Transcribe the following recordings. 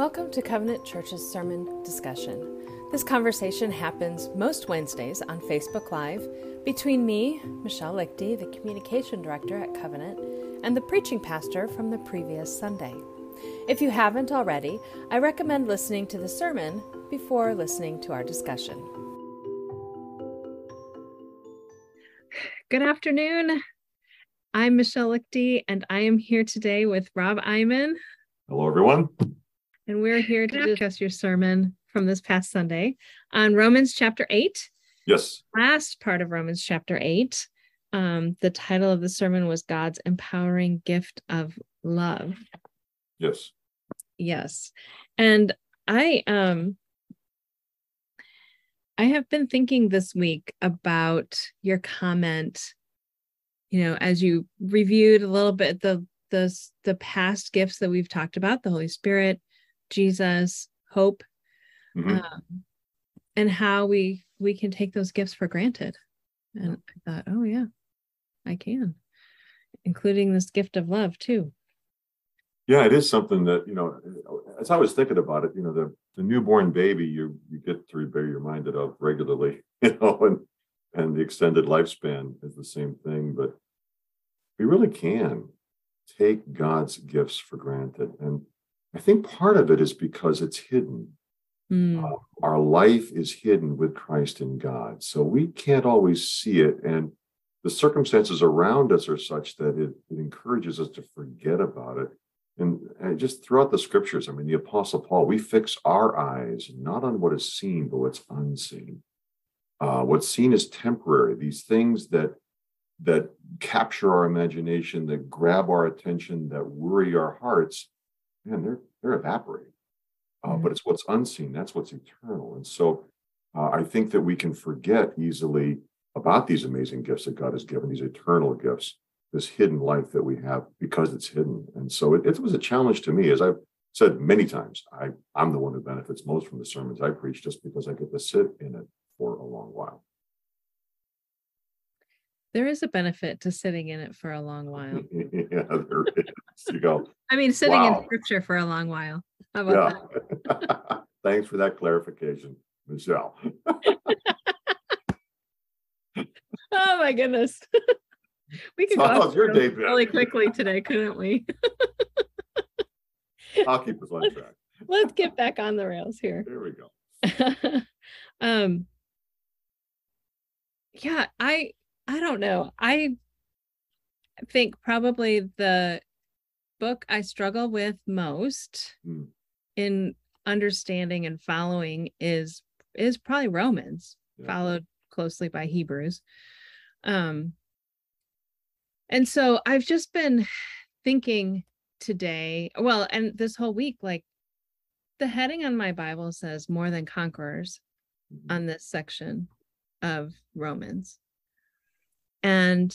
Welcome to Covenant Church's sermon discussion. This conversation happens most Wednesdays on Facebook Live between me, Michelle Lichty, the communication director at Covenant, and the preaching pastor from the previous Sunday. If you haven't already, I recommend listening to the sermon before listening to our discussion. Good afternoon. I'm Michelle Lichty, and I am here today with Rob Iman. Hello, everyone. And we're here to discuss your sermon from this past Sunday on Romans chapter 8. Yes. Last part of Romans chapter 8. Um, the title of the sermon was God's empowering gift of love. Yes. Yes. And I um I have been thinking this week about your comment, you know, as you reviewed a little bit the the the past gifts that we've talked about, the Holy Spirit, Jesus, hope, mm-hmm. um, and how we we can take those gifts for granted. And I thought, oh yeah, I can, including this gift of love too. Yeah, it is something that you know. As I was thinking about it, you know, the the newborn baby you you get to be reminded of regularly, you know, and and the extended lifespan is the same thing. But we really can take God's gifts for granted, and I think part of it is because it's hidden. Mm. Uh, our life is hidden with Christ in God. So we can't always see it. And the circumstances around us are such that it, it encourages us to forget about it. And, and, just throughout the scriptures, I mean, the Apostle Paul, we fix our eyes not on what is seen, but what's unseen. Uh, what's seen is temporary. These things that that capture our imagination, that grab our attention, that worry our hearts, man, they're they're evaporating. Uh, mm-hmm. But it's what's unseen that's what's eternal. And so uh, I think that we can forget easily about these amazing gifts that God has given, these eternal gifts, this hidden life that we have because it's hidden. And so it, it was a challenge to me, as I've said many times. I I'm the one who benefits most from the sermons I preach, just because I get to sit in it for a long while there is a benefit to sitting in it for a long while. yeah, there is. You go. I mean, sitting wow. in scripture for a long while. How about yeah. that? Thanks for that clarification, Michelle. oh my goodness. we could so go your day really quickly today, couldn't we? I'll keep us on track. Let's get back on the rails here. There we go. um yeah, I I don't know. I think probably the book I struggle with most mm. in understanding and following is is probably Romans, yeah. followed closely by Hebrews. Um and so I've just been thinking today, well, and this whole week, like the heading on my Bible says more than conquerors mm-hmm. on this section of Romans. And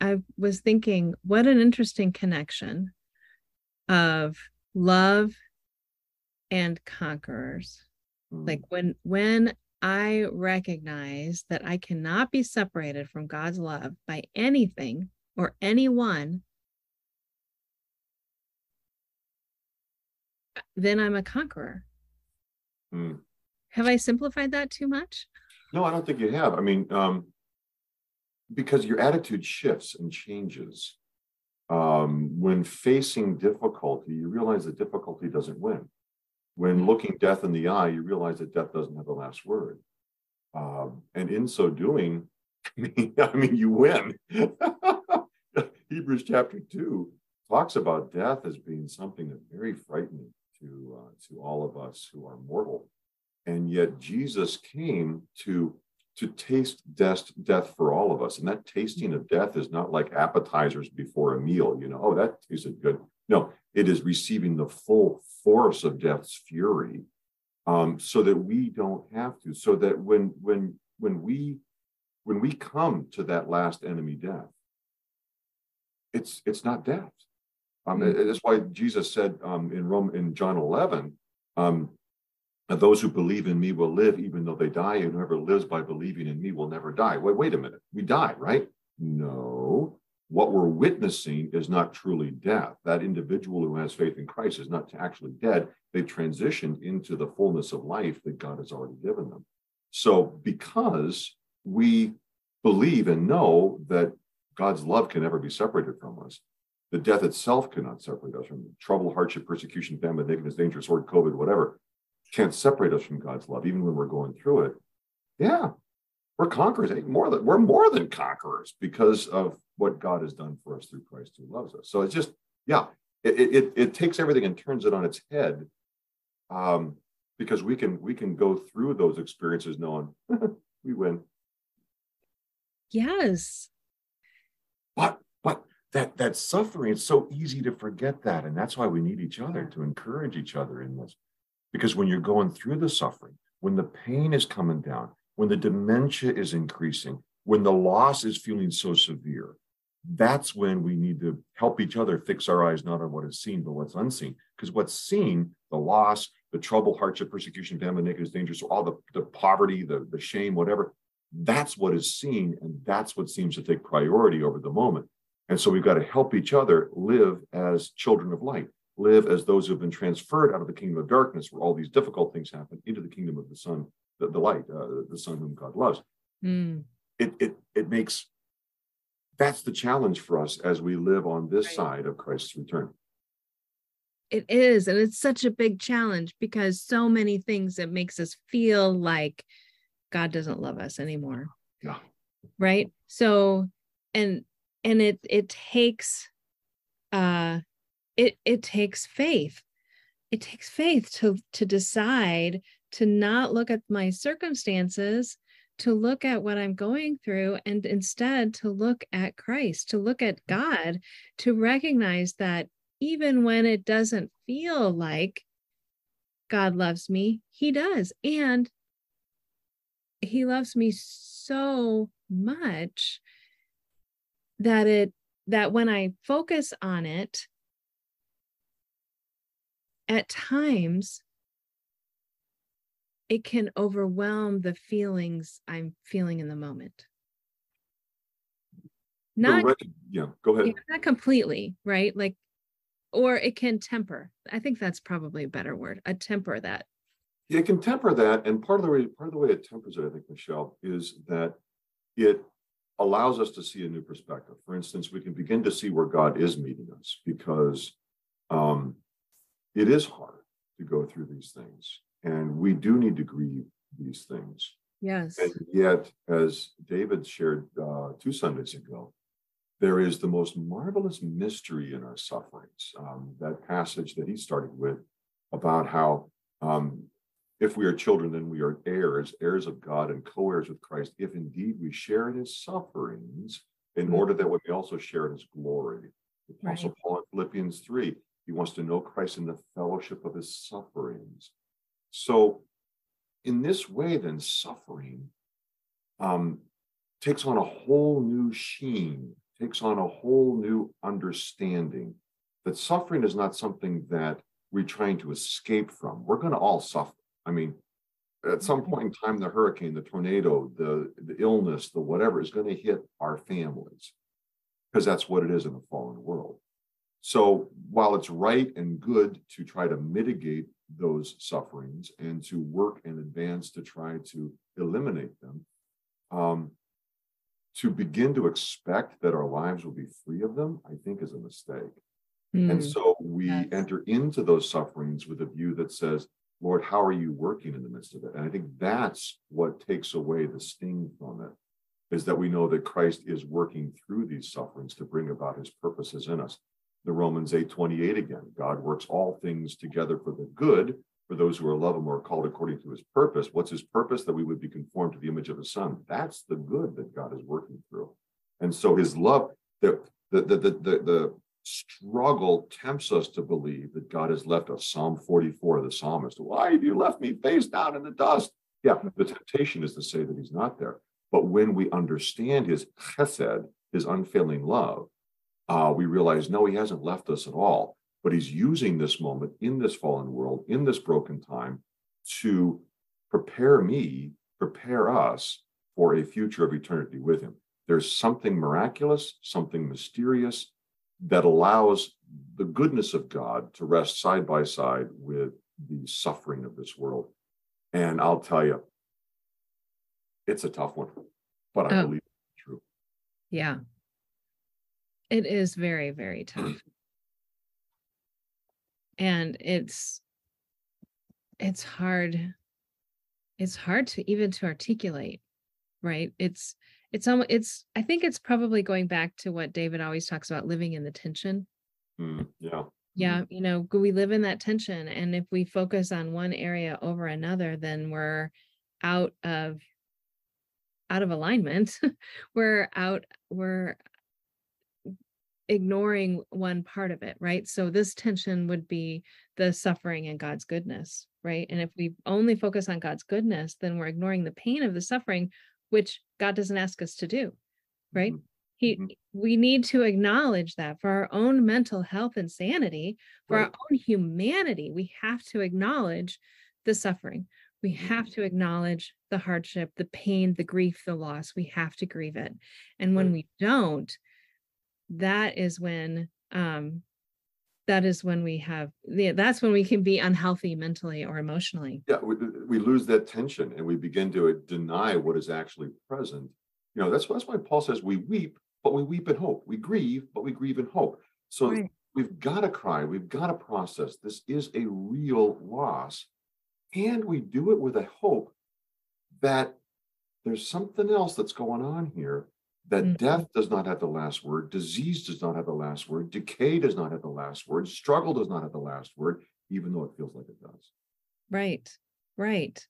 I was thinking, what an interesting connection of love and conquerors. Mm. Like when when I recognize that I cannot be separated from God's love by anything or anyone, then I'm a conqueror. Mm. Have I simplified that too much? No, I don't think you have. I mean, um, because your attitude shifts and changes. Um, when facing difficulty, you realize that difficulty doesn't win. When looking death in the eye, you realize that death doesn't have the last word. Um, and in so doing, I mean, I mean you win. Hebrews chapter 2 talks about death as being something that's very frightening to, uh, to all of us who are mortal. And yet Jesus came to to taste death, death for all of us. And that tasting of death is not like appetizers before a meal, you know, oh, that tasted good. No, it is receiving the full force of death's fury um, so that we don't have to, so that when when when we when we come to that last enemy death, it's it's not death. Um, mm-hmm. That's why Jesus said um, in Rome in John 11, um, and those who believe in me will live even though they die, and whoever lives by believing in me will never die. Wait, wait a minute. We die, right? No. what we're witnessing is not truly death. That individual who has faith in Christ is not actually dead. They've transitioned into the fullness of life that God has already given them. So, because we believe and know that God's love can never be separated from us, the death itself cannot separate us from trouble, hardship, persecution, famine, nakedness, danger, sword, COVID, whatever, can't separate us from God's love, even when we're going through it. Yeah, we're conquerors. More than we're more than conquerors because of what God has done for us through Christ who loves us. So it's just, yeah, it it, it takes everything and turns it on its head. Um, because we can we can go through those experiences knowing we win. Yes. But but that that suffering, it's so easy to forget that. And that's why we need each other to encourage each other in this. Because when you're going through the suffering, when the pain is coming down, when the dementia is increasing, when the loss is feeling so severe, that's when we need to help each other fix our eyes not on what is seen, but what's unseen. Because what's seen, the loss, the trouble, hardship, persecution, famine, nakedness, danger, so all the, the poverty, the, the shame, whatever, that's what is seen. And that's what seems to take priority over the moment. And so we've got to help each other live as children of light, live as those who have been transferred out of the kingdom of darkness, where all these difficult things happen, into the kingdom of the Son, the, the light, uh, the Son whom God loves. Mm. It, it, it makes that's the challenge for us as we live on this right. side of Christ's return. It is. And it's such a big challenge because so many things that makes us feel like God doesn't love us anymore. Yeah. Right. So, and and it it takes uh it it takes faith. It takes faith to to decide to not look at my circumstances to look at what i'm going through and instead to look at christ to look at mm-hmm. god to recognize that even when it doesn't feel like god loves me he does. And he loves me so much that it that when I focus on it, at times it can overwhelm the feelings I'm feeling in the moment. Not yeah, go ahead. Not completely, right? Like, or it can temper. I think that's probably a better word. A temper that. Yeah, it can temper that, and part of the way part of the way it tempers it, I think, Michelle, is that it allows us to see a new perspective. For instance, we can begin to see where God is meeting us because um, it is hard to go through these things, and we do need to grieve these things. Yes. And yet, as David shared uh, two Sundays ago, there is the most marvelous mystery in our sufferings. Um, that passage that he started with about how um, if we are children, then we are heirs, heirs of God and co heirs with Christ, if indeed we share in his sufferings, in mm-hmm. order that we may also share in his glory. The Apostle right. Paul in Philippians 3, he wants to know Christ in the fellowship of his sufferings. So, in this way, then, suffering um, takes on a whole new sheen, takes on a whole new understanding that suffering is not something that we're trying to escape from. We're going to all suffer. I mean, at some mm-hmm. point in time, the hurricane, the tornado, the, the illness, the whatever is going to hit our families because that's what it is in the fallen world. So while it's right and good to try to mitigate those sufferings and to work in advance to try to eliminate them, um, to begin to expect that our lives will be free of them, I think is a mistake. Mm, and so we yes. enter into those sufferings with a view that says, Lord, how are you working in the midst of it? And I think that's what takes away the sting from it, is that we know that Christ is working through these sufferings to bring about his purposes in us. The Romans 8 28 again, God works all things together for the good for those who are loved and are called according to his purpose. What's his purpose? That we would be conformed to the image of his son. That's the good that God is working through. And so his love, the the the the, the, the struggle tempts us to believe that God has left us. Psalm 44, the psalmist, why have you left me face down in the dust? Yeah, the temptation is to say that he's not there. But when we understand his chesed, his unfailing love, uh, we realize, no, he hasn't left us at all. But he's using this moment in this fallen world, in this broken time, to prepare me, prepare us for a future of eternity with him. there's something miraculous, something mysterious that allows the goodness of God to rest side by side with the suffering of this world. And I'll tell you, it's a tough one, but I oh. believe it's true. Yeah. It is very, very tough. and it's it's hard it's hard to even to articulate right? It's it's almost it's i think it's probably going back to what david always talks about living in the tension. Mm, yeah. Yeah you know we live in that tension and if we focus on one area over another then we're out of out of alignment. We're out we're ignoring one part of it right so this tension would be the suffering and god's goodness right and if we only focus on god's goodness then we're ignoring the pain of the suffering which God doesn't ask us to do, right? Mm-hmm. He mm-hmm. we need to acknowledge that for our own mental health and sanity, for right. our own humanity, we have to acknowledge the suffering. We have mm-hmm. to acknowledge the hardship, the pain, the grief, the loss. We have to grieve it. And when we don't, that is when um that is when we have yeah, that's when we can be unhealthy mentally or emotionally. Yeah we, we lose that tension and we begin to deny what is actually present. You know that's, that's why paul says we weep but we weep in hope. We grieve but we grieve in hope. So right. we've got to cry we've got to process. This is a real loss. And we do it with a hope that there's something else that's going on here that mm-hmm. death does not have the last word, disease does not have the last word, decay does not have the last word, struggle does not have the last word, even though it feels like it does. Right, right.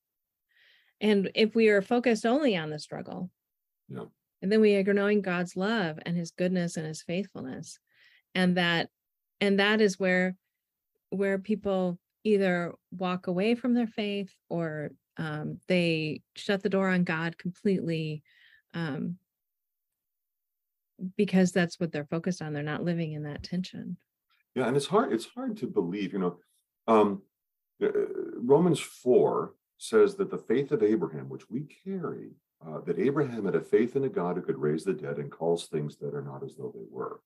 And if we are focused only on the struggle, yeah. and then we are knowing God's love and his goodness and his faithfulness, and that and that is where where people either walk away from their faith or um, they shut the door on God completely um, because that's what they're focused on. They're not living in that tension. Yeah, and it's hard. It's hard to believe. You know, um, uh, Romans four says that the faith of Abraham, which we carry, uh, that Abraham had a faith in a God who could raise the dead and calls things that are not as though they were.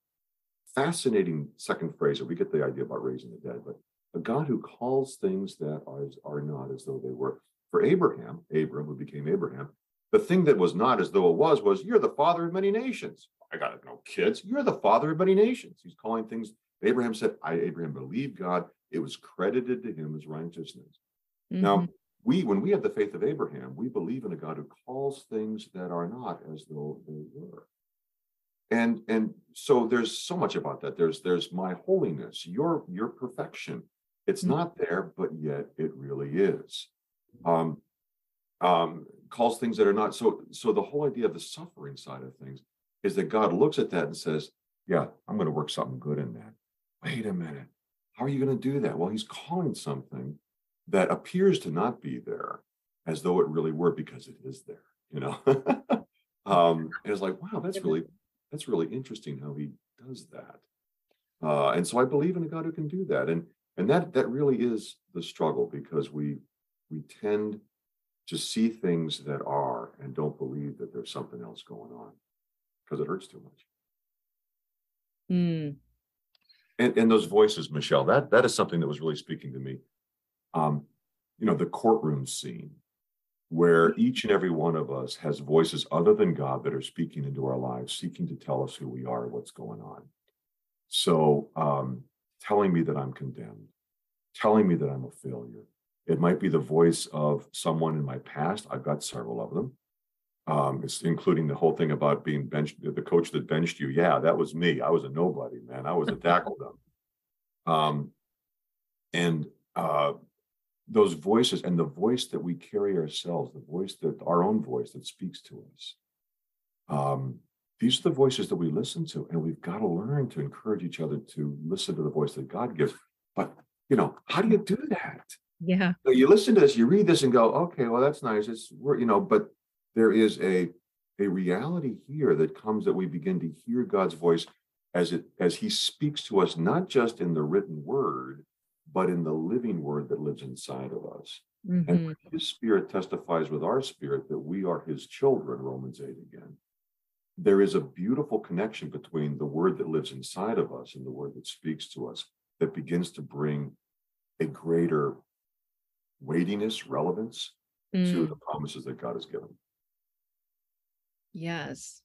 Fascinating second phrase. or We get the idea about raising the dead, but a God who calls things that are, are not as though they were. For Abraham, Abram, who became Abraham, the thing that was not as though it was was you're the father of many nations. I got no kids. You're the father of many nations. He's calling things. Abraham said, I, Abraham believed God. It was credited to him as righteousness. Mm-hmm. Now, we, when we have the faith of Abraham, we believe in a God who calls things that are not as though they were. And, and so there's so much about that. There's, there's my holiness, your, your perfection. It's mm-hmm. not there, but yet it really is. Um, um, calls things that are not so. So the whole idea of the suffering side of things is that God looks at that and says, Yeah, I'm going to work something good in that. Wait a minute. How are you going to do that? Well, he's calling something that appears to not be there as though it really were because it is there, you know? um, and it's like, wow, that's really, that's really interesting how he does that. Uh, and so I believe in a God who can do that. And, and that, that really is the struggle because we, we tend to see things that are and don't believe that there's something else going on because it hurts too much. Mm. And, and those voices, Michelle, that that is something that was really speaking to me. Um, you know, the courtroom scene where each and every one of us has voices other than God that are speaking into our lives, seeking to tell us who we are, what's going on. So, um, telling me that I'm condemned, telling me that I'm a failure. It might be the voice of someone in my past. I've got several of them um, it's including the whole thing about being benched, the coach that benched you. Yeah, that was me. I was a nobody, man. I was a tackle dump. Um, and uh, those voices and the voice that we carry ourselves, the voice that our own voice that speaks to us. Um, these are the voices that we listen to, and we've got to learn to encourage each other to listen to the voice that God gives. But you know, how do you do that? Yeah. So you listen to this, you read this, and go, okay, well, that's nice. It's you know, but there is a a reality here that comes that we begin to hear God's voice as it as he speaks to us not just in the written word but in the living word that lives inside of us mm-hmm. and his spirit testifies with our spirit that we are his children romans 8 again there is a beautiful connection between the word that lives inside of us and the word that speaks to us that begins to bring a greater weightiness, relevance mm. to the promises that God has given. Yes.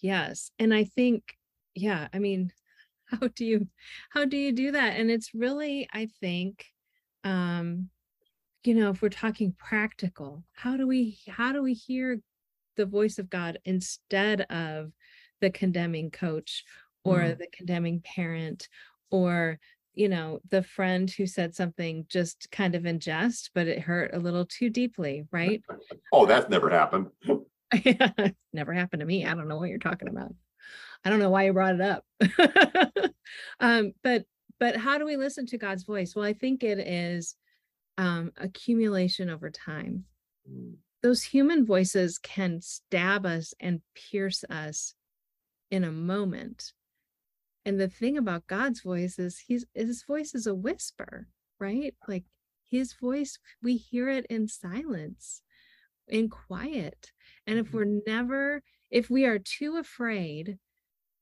Yes. And I think, yeah, I mean, how do you how do you do that? And it's really, I think, um, you know, if we're talking practical, how do we how do we hear the voice of God instead of the condemning coach or mm. the condemning parent or you know the friend who said something just kind of in jest but it hurt a little too deeply right? Oh that's never happened. Never happened to me. I don't know what you're talking about. I don't know why you brought it up. Um but but how do we listen to god's voice? Well i think it is um accumulation over time. Mm. Those human voices can stab us and pierce us in a moment. And the thing about God's voice is he's his voice is a whisper, right? Like his voice, we hear it in silence, in quiet. And if mm-hmm. we're never, if we are too afraid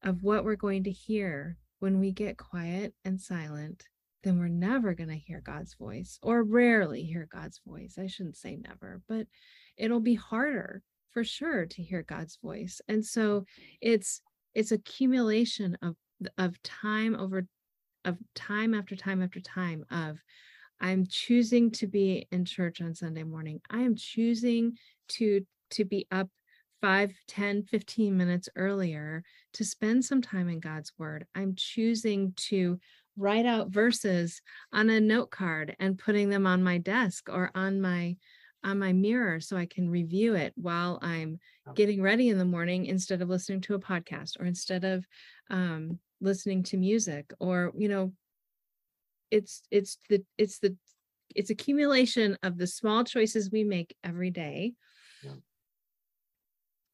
of what we're going to hear when we get quiet and silent, then we're never going to hear God's voice or rarely hear God's voice. I shouldn't say never, but it'll be harder for sure to hear God's voice. And so it's it's accumulation of of time over of time after time after time of I'm choosing to be in church on Sunday morning. I am choosing to to be up 5 10 15 minutes earlier to spend some time in God's word. I'm choosing to write out verses on a note card and putting them on my desk or on my on my mirror so I can review it while I'm getting ready in the morning instead of listening to a podcast or instead of um, listening to music or you know it's it's the it's the it's accumulation of the small choices we make every day yeah.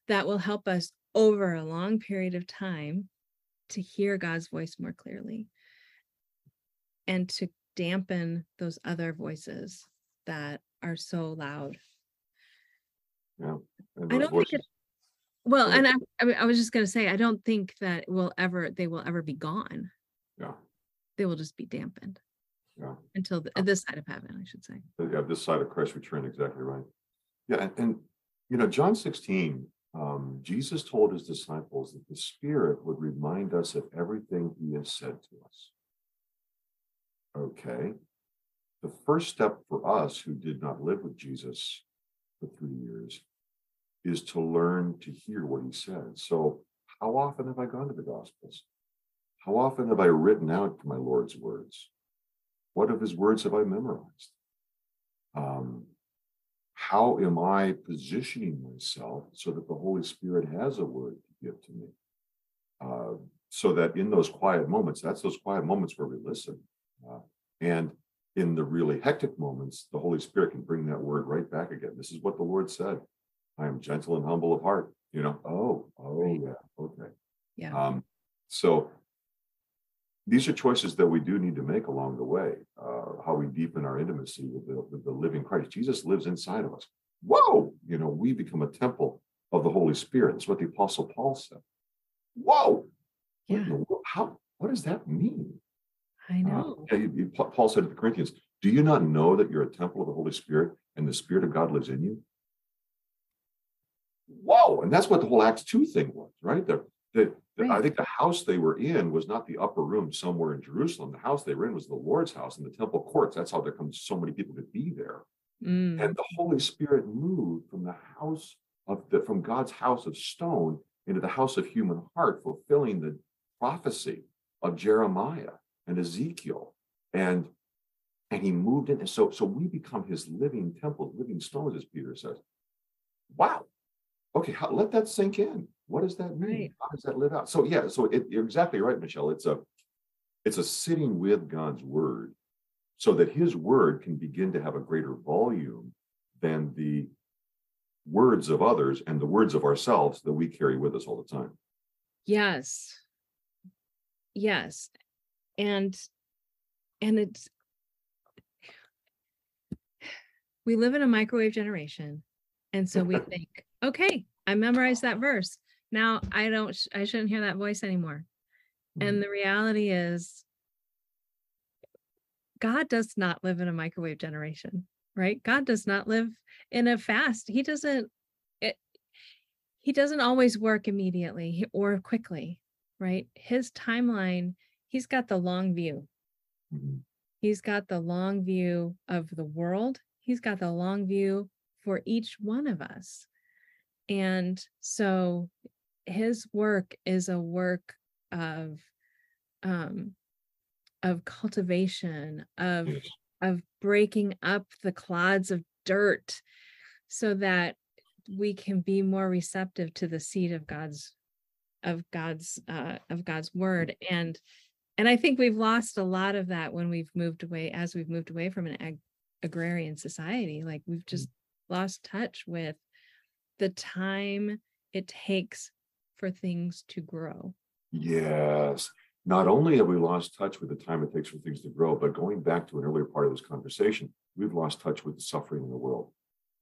that will help us over a long period of time to hear God's voice more clearly and to dampen those other voices that are so loud. Yeah. I don't think it, well, and I, I, mean, I was just going to say, I don't think that will ever, they will ever be gone. Yeah. They will just be dampened. Yeah. Until the, this side of heaven, I should say. Yeah, this side of Christ's return, exactly right. Yeah, and, and you know, John 16, um, Jesus told his disciples that the Spirit would remind us of everything he has said to us. Okay the first step for us who did not live with Jesus for three years is to learn to hear what he said. So, how often have I gone to the Gospels? How often have I written out my Lord's words? What of his words have I memorized? Um, how am I positioning myself so that the Holy Spirit has a word to give to me? Uh, so that in those quiet moments, that's those quiet moments where we listen. Uh, and in the really hectic moments, the Holy Spirit can bring that word right back again. This is what the Lord said. I am gentle and humble of heart. You know, oh, oh right. yeah, okay. Yeah. Um, so these are choices that we do need to make along the way. Uh, how we deepen our intimacy with the, with the living Christ. Jesus lives inside of us. Whoa, you know, we become a temple of the Holy Spirit. That's what the Apostle Paul said. Whoa, yeah. how? What does that mean? I uh, know. Uh, Paul said to the Corinthians, Do you not know that you're a temple of the Holy Spirit and the Spirit of God lives in you? Whoa. And that's what the whole Acts 2 thing was, right? The, the, the, right. I think the house they were in was not the upper room somewhere in Jerusalem. The house they were in was the Lord's house in the temple courts. That's how there comes so many people to be there. Mm. And the Holy Spirit moved from the house of the from God's house of stone into the house of human heart, fulfilling the prophecy of Jeremiah and Ezekiel. And and he moved in. And So, so we become his living temple, living stones, as Peter says. Wow. Okay, how, let that sink in. What does that mean? Right. How does that live out? So yeah, so it, you're exactly right, Michelle. It's a it's a sitting with God's word so that his word can begin to have a greater volume than the words of others and the words of ourselves that we carry with us all the time. Yes. Yes and and it's we live in a microwave generation and so we think okay i memorized that verse now I don't, sh- I shouldn't hear that voice anymore. And the reality is, God does not live in a microwave generation, right? God does not live in a fast. He doesn't, it, he doesn't always work immediately or quickly, right? His timeline, he's got the long view. Mhm. He's got the long view of the world. He's got the long view for each one of us. And so his work is a work of um of cultivation of of breaking up the clods of dirt so that we can be more receptive to the seed of God's of God's uh of God's word. And and I think we've lost a lot of that when we've moved away as we've moved away from an ag- agrarian society like we've just lost touch with the time it takes for things to grow Yes. Not only have we lost touch with the time it takes for things to grow, but going back to an earlier part of this conversation, we've lost touch with the suffering in the world.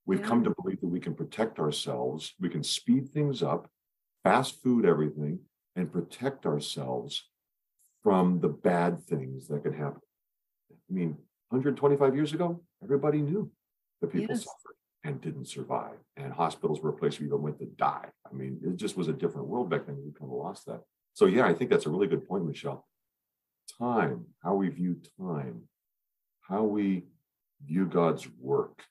We've come to believe that we can protect ourselves, we can speed things up, fast food everything, and protect ourselves from the bad things that can happen. I mean, 125 years ago, everybody knew that people Yes. suffered and didn't survive, and hospitals were a place where you went to die. I mean, it just was a different world back then. We kind of lost that. So yeah, I think that's a really good point, Michelle. Time, how we view time, how we view God's work.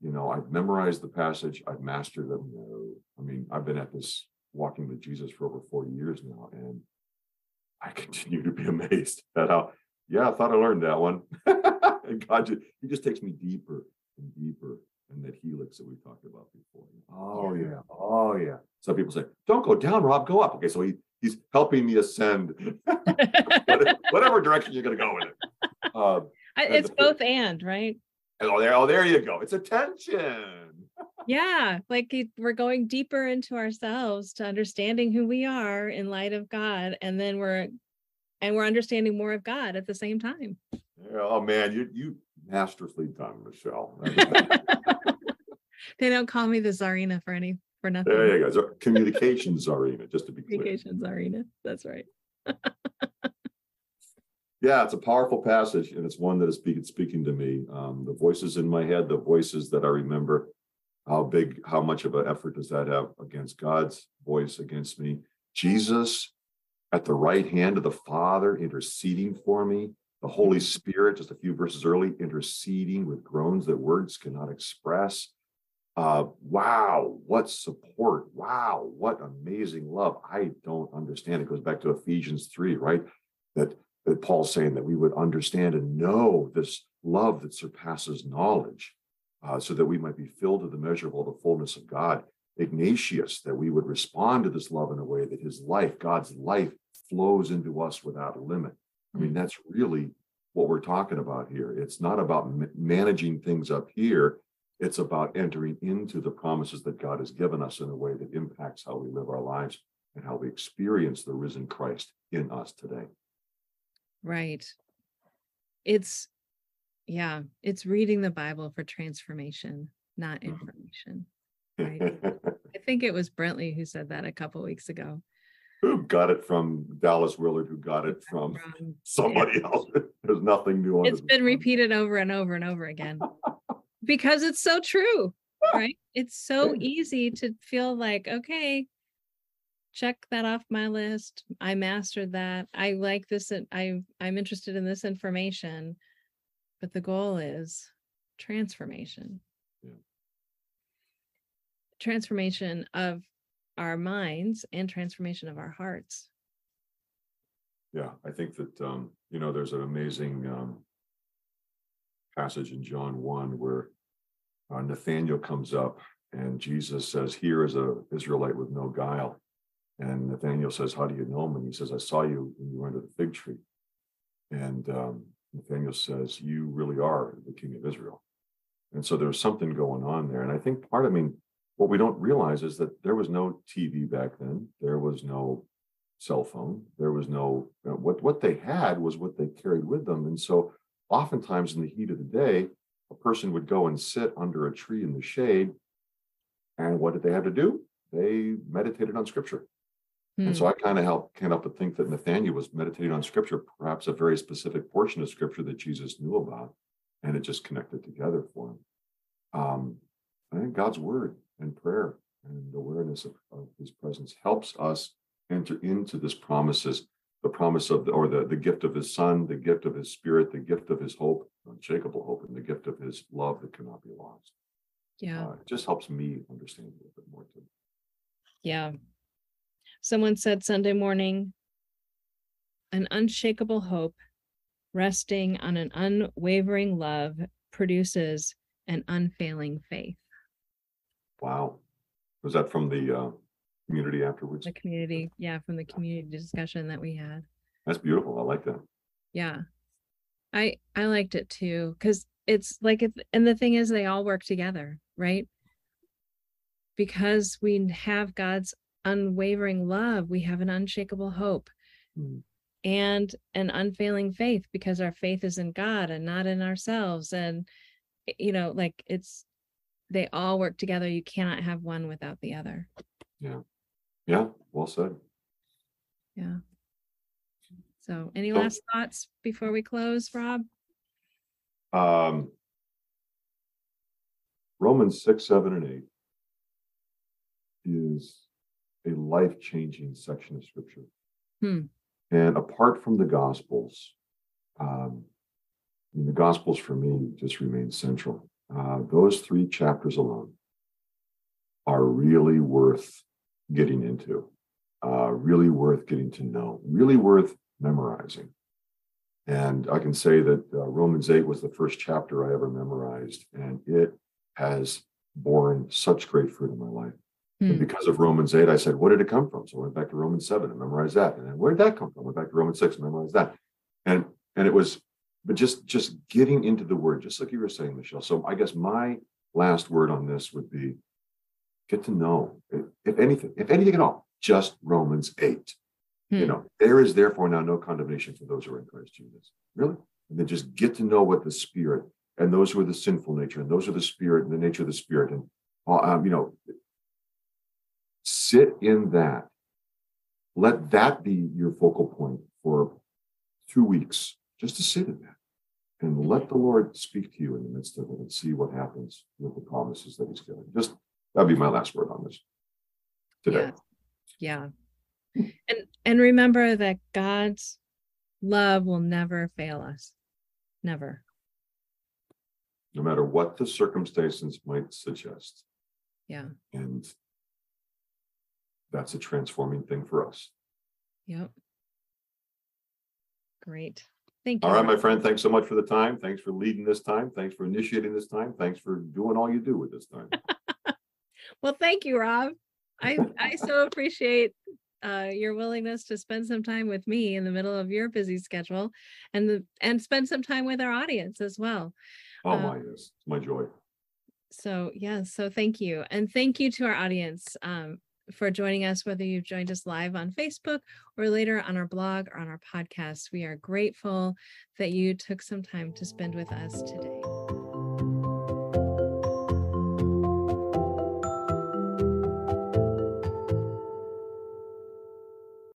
You know, I've memorized the passage, I've mastered them. No, I mean, I've been at this walking with Jesus for over 40 years now, and I continue to be amazed at how, yeah, I thought I learned that one. and God, ju- he just takes me deeper and deeper in that helix that we talked about before. Oh Yeah. oh yeah. Some people say, "Don't go down, Rob. Go up." Okay, so he he's helping me ascend, What- whatever direction you're going to go with it. Uh, I- And it's the- both and right and oh, there, oh, there you go. It's attention. yeah like it- we're going deeper into ourselves to understanding who we are in light of god and then we're and we're understanding more of god at the same time Yeah, oh man, you you masterfully done, Michelle. they don't call me the czarina for any for nothing there you go. Communications arena, just to be clear. communication czarina that's right Yeah, it's a powerful passage, and it's one that is speaking speaking to me. Um, the voices in my head, the voices that I remember, how big, how much of an effort does that have against God's voice against me? Jesus at the right hand of the Father, interceding for me. The Holy Spirit, just a few verses early, interceding with groans that words cannot express. Uh, wow, what support! Wow, what amazing love! I don't understand. It goes back to Ephesians 3, right? That that Paul's saying that we would understand and know this love that surpasses knowledge, uh, so that we might be filled to the measure of all the fullness of God. Ignatius, that we would respond to this love in a way that his life, God's life, flows into us without limit. I mean, that's really what we're talking about here. It's not about ma- managing things up here. It's about entering into the promises that God has given us in a way that impacts how we live our lives and how we experience the risen Christ in us today. right it's yeah it's reading the bible for transformation not Mhm. information Right. i think it was brentley who said that a couple weeks ago who got it from Dallas Willard? Who got it from somebody else? There's nothing new on it's been repeated over and over and over again because it's so true right it's so Yeah. easy to feel like okay check that off my list i mastered that i like this and i i'm interested in this information but the goal is transformation Yeah. transformation of our minds and transformation of our hearts Yeah, I think that, um, you know, there's an amazing, um, passage in John one where uh, Nathaniel comes up and Jesus says, here is a Israelite with no guile. And Nathaniel says, how do you know him? And he says, I saw you when you were under the fig tree. And, um, Nathaniel says, you really are the king of Israel. And so there's something going on there. And I think part, I mean, what we don't realize is that there was no TV back then. There was no cell phone. There was no uh, what what they had was what they carried with them. And so oftentimes in the heat of the day, a person would go and sit under a tree in the shade. And what did they have to do? they meditated on scripture. Hmm. And so I kind of help came up to think that Nathaniel was meditating on scripture, perhaps a very specific portion of scripture that Jesus knew about, and it just connected together for him. Um, I think God's word and prayer and awareness of, of his presence helps us enter into this promises, the promise of the, or the, the gift of his son, the gift of his spirit, the gift of his hope, unshakable hope, and the gift of his love that cannot be lost. Yeah. Uh, it just helps me understand a little bit more too. Yeah. Someone said Sunday morning, an unshakable hope resting on an unwavering love produces an unfailing faith. Wow. Was that from the uh, community afterwards? The community, yeah, from the community discussion that we had. That's beautiful. I like that. Yeah. I I liked it too cuz it's like it, and the thing is they all work together, right? Because we have God's unwavering love, we have an unshakable hope. Mm. And an unfailing faith because our faith is in God and not in ourselves. And, you know, like it's they all work together. You cannot have one without the other. Yeah. Yeah. Well said. Yeah. So any last thoughts before we close, Rob? Um, Romans 6, 7, and 8 is a life changing section of scripture. Hmm. And apart from the Gospels, um, the Gospels for me just remain central uh, those three chapters alone are really worth getting into, uh, really worth getting to know, really worth memorizing. And I can say that uh, Romans 8 was the first chapter I ever memorized, and it has borne such great fruit in my life. Mm. And hmm. because of Romans 8, I said, What did it come from? So I went back to Romans 7 and memorized that. And then where did that come from? I went back to Romans 6 and memorized that. And and it was but just just getting into the word, just like you were saying, Michelle. So I guess my last word on this would be get to know, if anything, if anything at all, just Romans 8. Hmm. You know, there is therefore now no condemnation for those who are in Christ Jesus. Really? And then just get to know what the spirit and those who are the sinful nature and those are the spirit and the nature of the spirit. And, uh, um, you know, sit in that. Let that be your focal point for two weeks just to sit in that and let the Lord speak to you in the midst of it and see what happens with the promises that He's given. Just that'd be my last word on this today. Yeah. yeah. And and remember that God's love will never fail us. Never. No matter what the circumstances might suggest. Yeah. And that's a transforming thing for us. Yep. Great. Thank you. All right, my friend, thanks so much for the time. Thanks for leading this time. Thanks for initiating this time. Thanks for doing all you do with this time. well, thank you, Rob. I I so appreciate uh, your willingness to spend some time with me in the middle of your busy schedule, and the and spend some time with our audience as well. Oh uh, my, yes, it's my joy. So yeah, so thank you, and thank you to our audience. Um, for joining us, whether you've joined us live on Facebook or later on our blog or on our podcast. We are grateful that you took some time to spend with us today.